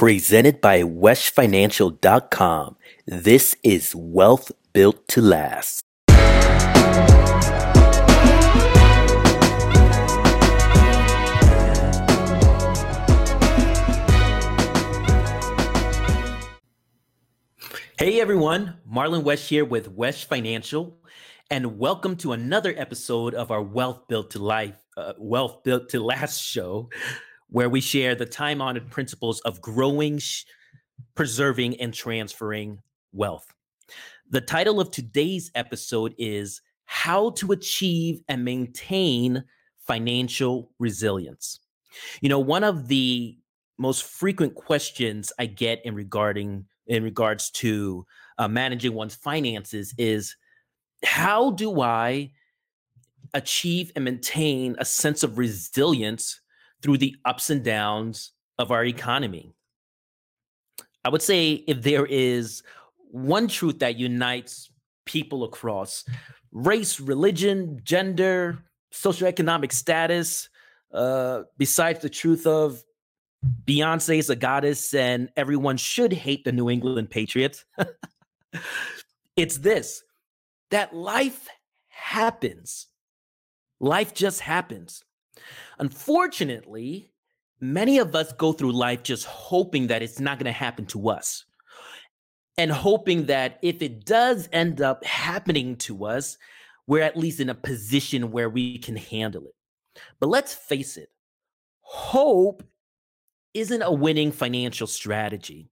Presented by WeshFinancial.com. This is Wealth Built to Last. Hey everyone, Marlon West here with Wesh Financial, and welcome to another episode of our Wealth Built to Life, uh, Wealth Built to Last show where we share the time honored principles of growing, sh- preserving, and transferring wealth. The title of today's episode is How to Achieve and Maintain Financial Resilience. You know, one of the most frequent questions I get in regarding in regards to uh, managing one's finances is how do I achieve and maintain a sense of resilience through the ups and downs of our economy. I would say if there is one truth that unites people across race, religion, gender, socioeconomic status, uh, besides the truth of Beyonce is a goddess and everyone should hate the New England Patriots, it's this that life happens. Life just happens. Unfortunately, many of us go through life just hoping that it's not going to happen to us and hoping that if it does end up happening to us, we're at least in a position where we can handle it. But let's face it, hope isn't a winning financial strategy.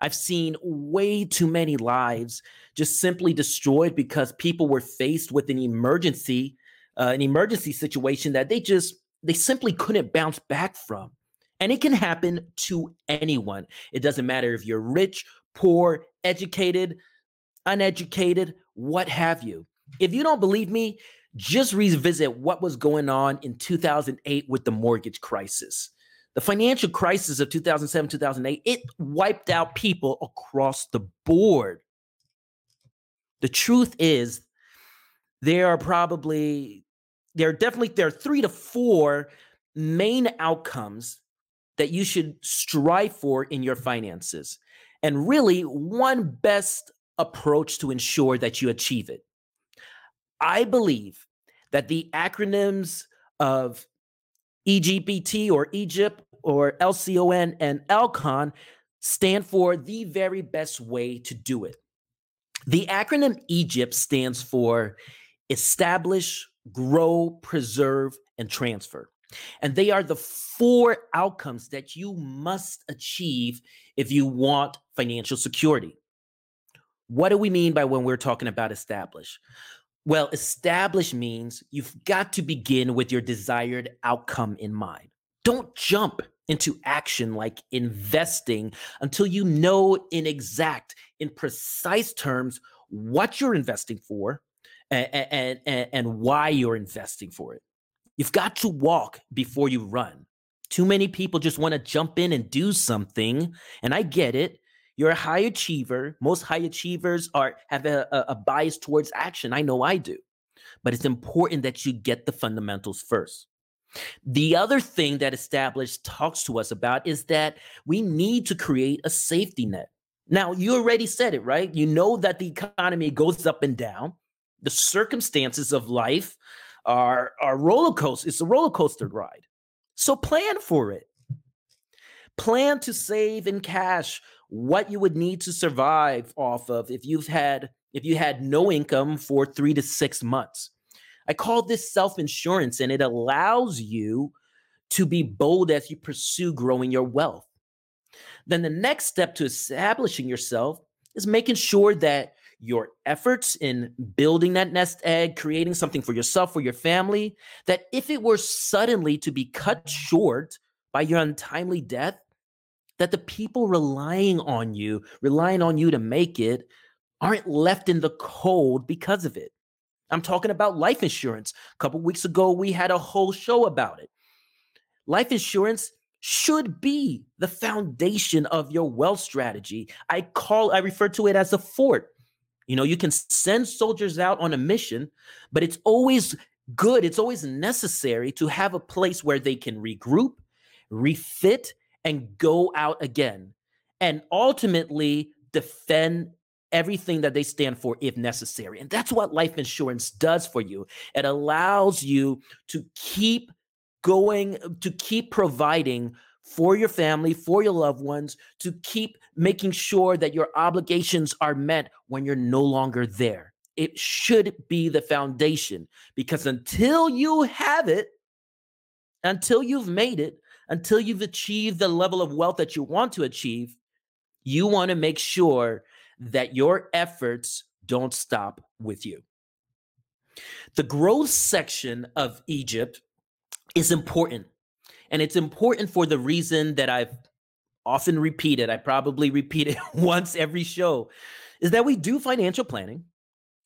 I've seen way too many lives just simply destroyed because people were faced with an emergency, uh, an emergency situation that they just they simply couldn't bounce back from. And it can happen to anyone. It doesn't matter if you're rich, poor, educated, uneducated, what have you. If you don't believe me, just revisit what was going on in 2008 with the mortgage crisis. The financial crisis of 2007, 2008, it wiped out people across the board. The truth is, there are probably there are definitely there are three to four main outcomes that you should strive for in your finances and really one best approach to ensure that you achieve it i believe that the acronyms of EGPT or Egypt or LCON and LCON stand for the very best way to do it. The acronym Egypt stands for establish, grow, preserve, and transfer. And they are the four outcomes that you must achieve if you want financial security. What do we mean by when we're talking about establish? Well, establish means you've got to begin with your desired outcome in mind. Don't jump into action like investing until you know in exact, in precise terms, what you're investing for and, and, and why you're investing for it. You've got to walk before you run. Too many people just want to jump in and do something. And I get it. You're a high achiever. Most high achievers are have a, a, bias towards action. I know I do. But it's important that you get the fundamentals first. The other thing that established talks to us about is that we need to create a safety net. Now, you already said it, right? You know that the economy goes up and down the circumstances of life are are roller coaster. It's a roller coaster ride. So plan for it. Plan to save in cash what you would need to survive off of if you've had if you had no income for 3 to 6 months. I call this self-insurance and it allows you to be bold as you pursue growing your wealth. Then the next step to establishing yourself is making sure that your efforts in building that nest egg, creating something for yourself, for your family, that if it were suddenly to be cut short by your untimely death, that the people relying on you, relying on you to make it, aren't left in the cold because of it. I'm talking about life insurance. A couple weeks ago, we had a whole show about it. Life insurance should be the foundation of your wealth strategy. I call, I refer to it as a fort. You know, you can send soldiers out on a mission, but it's always good, it's always necessary to have a place where they can regroup, refit, and go out again and ultimately defend everything that they stand for if necessary. And that's what life insurance does for you. It allows you to keep going, to keep providing for your family, for your loved ones, to keep making sure that your obligations are met when you're no longer there. It should be the foundation because until you have it, until you've made it, until you've achieved the level of wealth that you want to achieve, you want to make sure that your efforts don't stop with you. The growth section of Egypt is important. And it's important for the reason that I've often repeated. I probably repeat it once every show is that we do financial planning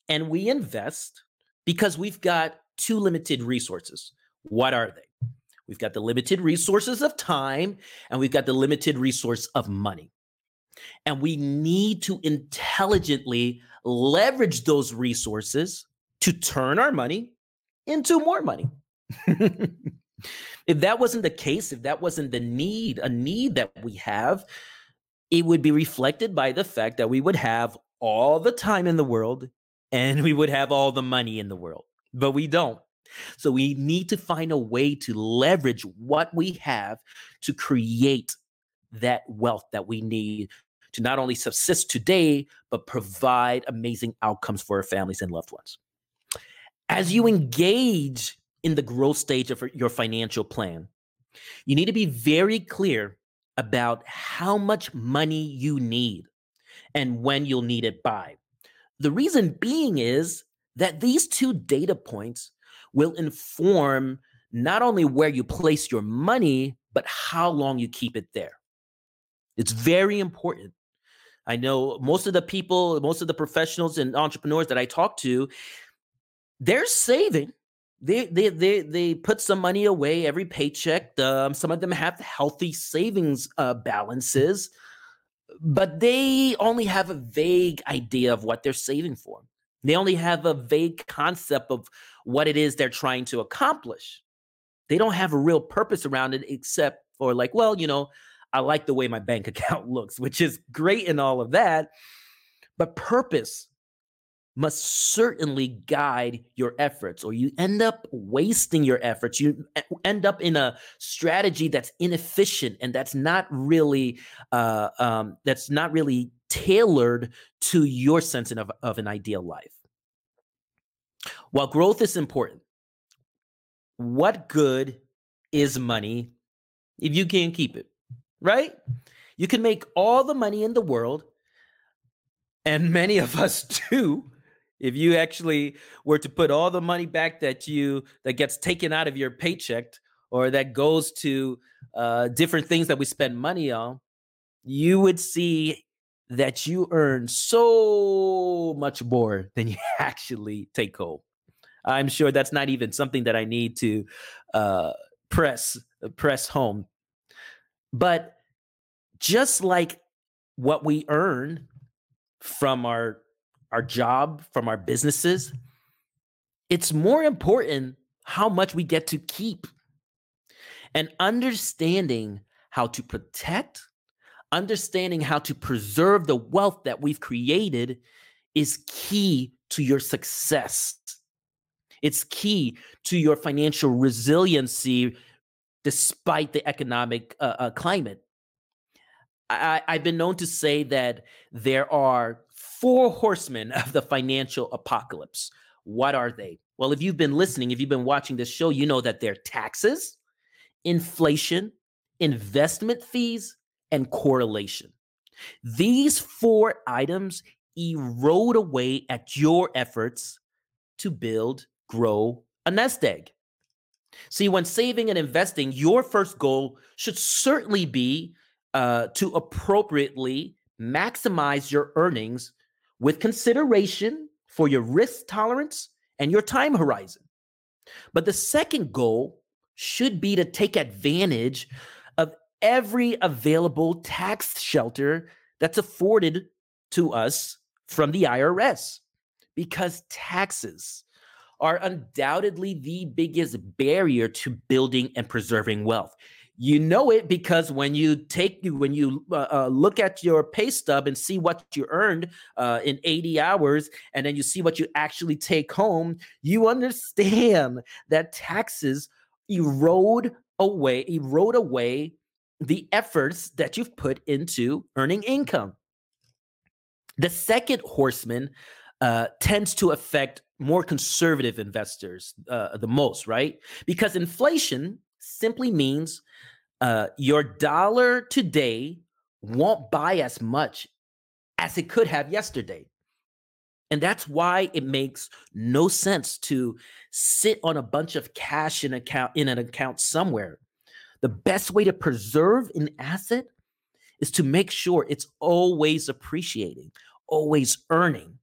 and we invest because we've got two limited resources. What are they? We've got the limited resources of time and we've got the limited resource of money. And we need to intelligently leverage those resources to turn our money into more money. if that wasn't the case, if that wasn't the need, a need that we have, it would be reflected by the fact that we would have all the time in the world and we would have all the money in the world, but we don't. So we need to find a way to leverage what we have to create that wealth that we need to not only subsist today, but provide amazing outcomes for our families and loved ones. As you engage in the growth stage of your financial plan, you need to be very clear about how much money you need and when you'll need it by. The reason being is that these two data points will inform not only where you place your money, but how long you keep it there. It's very important. I know most of the people, most of the professionals and entrepreneurs that I talk to, they're saving. They they they they put some money away every paycheck. Um, some of them have healthy savings uh, balances, but they only have a vague idea of what they're saving for. They only have a vague concept of what it is they're trying to accomplish. They don't have a real purpose around it except for like, well, you know, I like the way my bank account looks, which is great and all of that. But purpose must certainly guide your efforts, or you end up wasting your efforts. You end up in a strategy that's inefficient and that's not really uh, um, that's not really tailored to your sense of, of an ideal life. While growth is important, what good is money if you can't keep it? right? You can make all the money in the world, and many of us do. If you actually were to put all the money back that you that gets taken out of your paycheck or that goes to uh, different things that we spend money on, you would see that you earn so much more than you actually take home. I'm sure that's not even something that I need to uh, press press home but just like what we earn from our our job, from our businesses, it's more important how much we get to keep. And understanding how to protect, understanding how to preserve the wealth that we've created is key to your success. It's key to your financial resiliency despite the economic uh, uh, climate. I, I've been known to say that there are four horsemen of the financial apocalypse. What are they? Well, if you've been listening, if you've been watching this show, you know that they're taxes, inflation, investment fees, and correlation. These four items erode away at your efforts to build, grow a nest egg. See, when saving and investing, your first goal should certainly be uh, to appropriately maximize your earnings with consideration for your risk tolerance and your time horizon. But the second goal should be to take advantage of every available tax shelter that's afforded to us from the IRS because taxes are undoubtedly the biggest barrier to building and preserving wealth. You know it because when you take when you uh, uh, look at your pay stub and see what you earned uh, in 80 hours, and then you see what you actually take home, you understand that taxes erode away, erode away the efforts that you've put into earning income. The second horseman uh, tends to affect more conservative investors uh, the most, right? Because inflation simply means uh, your dollar today won't buy as much as it could have yesterday. And that's why it makes no sense to sit on a bunch of cash in account in an account somewhere. The best way to preserve an asset is to make sure it's always appreciating, always earning.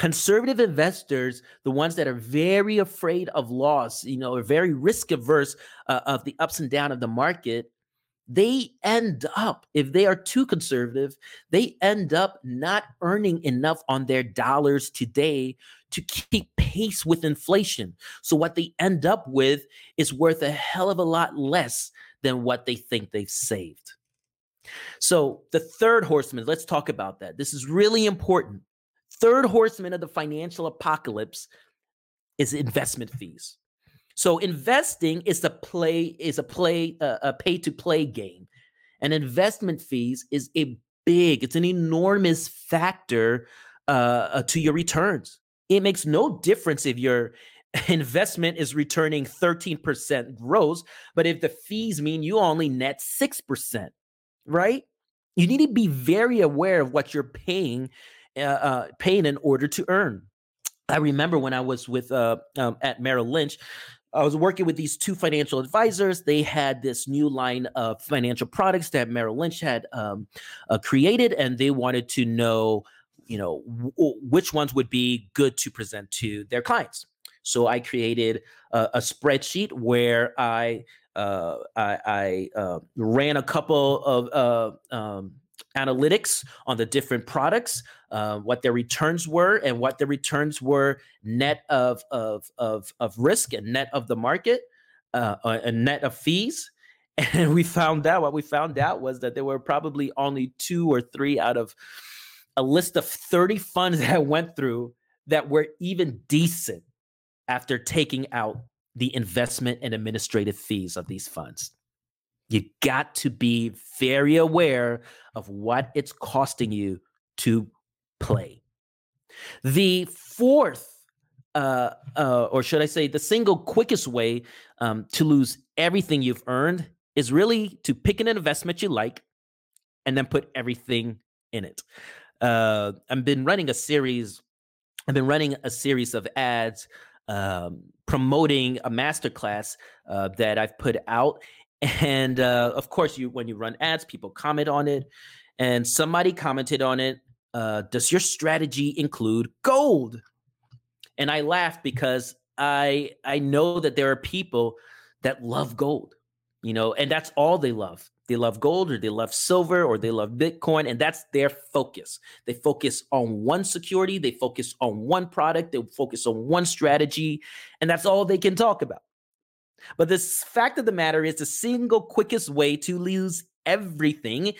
Conservative investors, the ones that are very afraid of loss, you know, are very risk averse uh, of the ups and down of the market, they end up, if they are too conservative, they end up not earning enough on their dollars today to keep pace with inflation. So what they end up with is worth a hell of a lot less than what they think they've saved. So the third horseman, let's talk about that. This is really important third horseman of the financial apocalypse is investment fees. So investing is a play is a play uh, a pay to play game, and investment fees is a big it's an enormous factor uh, uh, to your returns. It makes no difference if your investment is returning 13% gross, but if the fees mean you only net 6%, right? You need to be very aware of what you're paying uh, uh, paying in order to earn. I remember when I was with uh, um, at Merrill Lynch, I was working with these two financial advisors. They had this new line of financial products that Merrill Lynch had um, uh, created, and they wanted to know, you know, w- which ones would be good to present to their clients. So I created a, a spreadsheet where I uh, I, I uh, ran a couple of uh, um, analytics on the different products, uh, what their returns were, and what their returns were net of of of, of risk and net of the market, uh, uh and net of fees. And we found out what we found out was that there were probably only two or three out of a list of 30 funds that I went through that were even decent after taking out the investment and administrative fees of these funds. You got to be very aware of what it's costing you to play. The fourth, uh, uh, or should I say, the single quickest way um, to lose everything you've earned is really to pick an investment you like and then put everything in it. Uh, I've been running a series. I've been running a series of ads um, promoting a masterclass uh, that I've put out, and uh, of course, you when you run ads, people comment on it, and somebody commented on it. Uh, does your strategy include gold? And I laugh because I I know that there are people that love gold, you know, and that's all they love. They love gold or they love silver or they love Bitcoin, and that's their focus. They focus on one security, they focus on one product, they focus on one strategy, and that's all they can talk about. But the fact of the matter is, the single quickest way to lose everything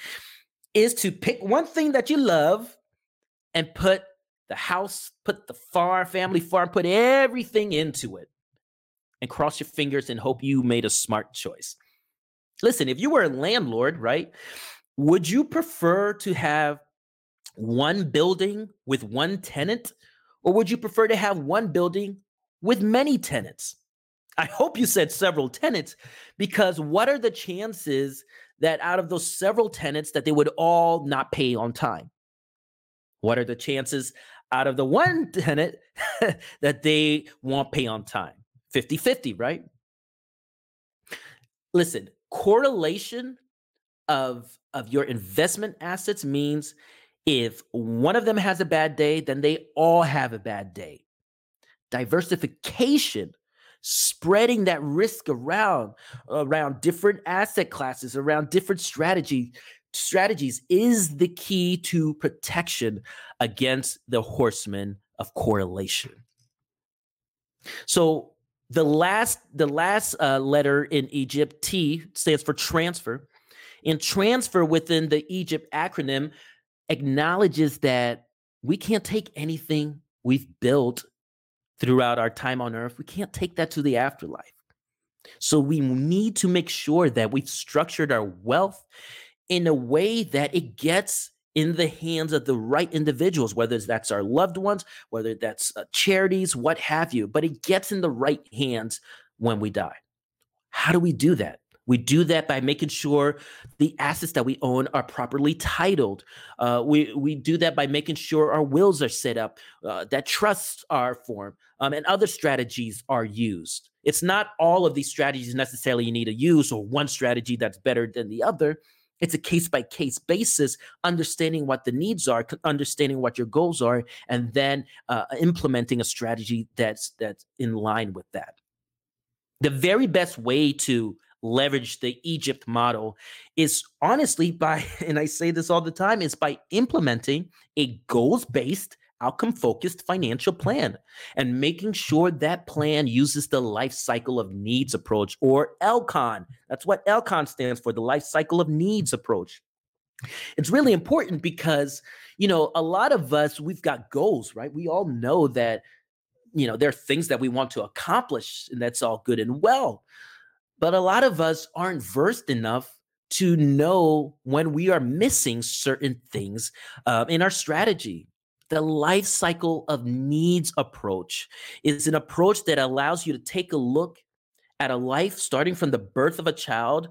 is to pick one thing that you love and put the house, put the farm, family farm, put everything into it and cross your fingers and hope you made a smart choice. Listen, if you were a landlord, right, would you prefer to have one building with one tenant or would you prefer to have one building with many tenants? I hope you said several tenants because what are the chances that out of those several tenants that they would all not pay on time? What are the chances out of the one tenant that they won't pay on time? 50 50, right? Listen, correlation of, of your investment assets means if one of them has a bad day, then they all have a bad day. Diversification spreading that risk around around different asset classes around different strategy strategies is the key to protection against the horsemen of correlation so The last the last uh, letter in Egypt, T, stands for transfer. And transfer within the Egypt acronym acknowledges that we can't take anything we've built throughout our time on earth, we can't take that to the afterlife. So we need to make sure that we've structured our wealth in a way that it gets in the hands of the right individuals, whether that's our loved ones, whether that's uh, charities, what have you, but it gets in the right hands when we die. How do we do that? We do that by making sure the assets that we own are properly titled. Uh, we we do that by making sure our wills are set up, uh, that trusts are formed, um, and other strategies are used. It's not all of these strategies necessarily you need to use, or one strategy that's better than the other. It's a case by case basis, understanding what the needs are, understanding what your goals are, and then uh, implementing a strategy that's that's in line with that. The very best way to leverage the Egypt model is honestly by, and I say this all the time, is by implementing a goals based, outcome focused financial plan and making sure that plan uses the life cycle of needs approach or LCON. That's what LCON stands for the life cycle of needs approach. It's really important because, you know, a lot of us, we've got goals, right? We all know that, you know, there are things that we want to accomplish, and that's all good and well. But a lot of us aren't versed enough to know when we are missing certain things uh, in our strategy. The life cycle of needs approach is an approach that allows you to take a look at a life starting from the birth of a child,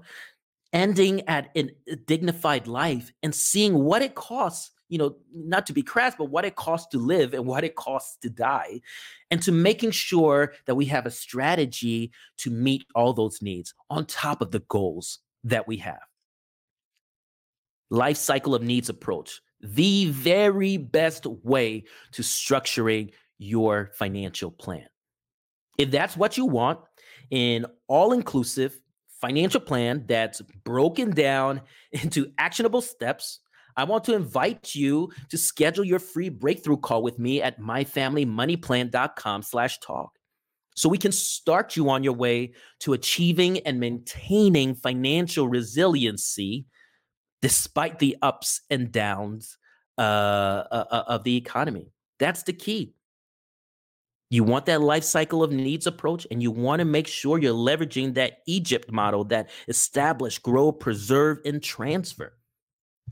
ending at a uh, dignified life, and seeing what it costs you know, not to be crass, but what it costs to live and what it costs to die, and to making sure that we have a strategy to meet all those needs on top of the goals that we have. Life cycle of needs approach, the very best way to structuring your financial plan. If that's what you want, an all inclusive financial plan that's broken down into actionable steps I want to invite you to schedule your free breakthrough call with me at myfamilymoneyplan.com slash talk. So we can start you on your way to achieving and maintaining financial resiliency despite the ups and downs uh, uh, uh, of the economy. That's the key. You want that life cycle of needs approach, and you want to make sure you're leveraging that Egypt model that establish, grow, preserve, and transfer.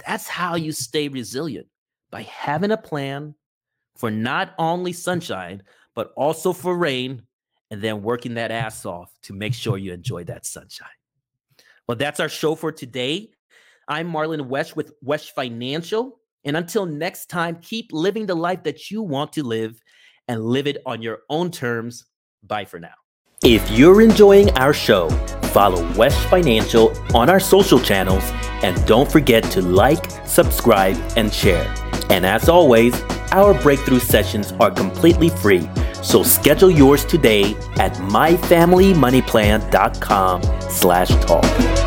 That's how you stay resilient by having a plan for not only sunshine, but also for rain, and then working that ass off to make sure you enjoy that sunshine. Well, that's our show for today. I'm Marlon West with West Financial. And until next time, keep living the life that you want to live and live it on your own terms. Bye for now. If you're enjoying our show, follow West Financial on our social channels and don't forget to like, subscribe, and share. And as always, our breakthrough sessions are completely free. So schedule yours today at myfamilymoneyplan.com slash talk.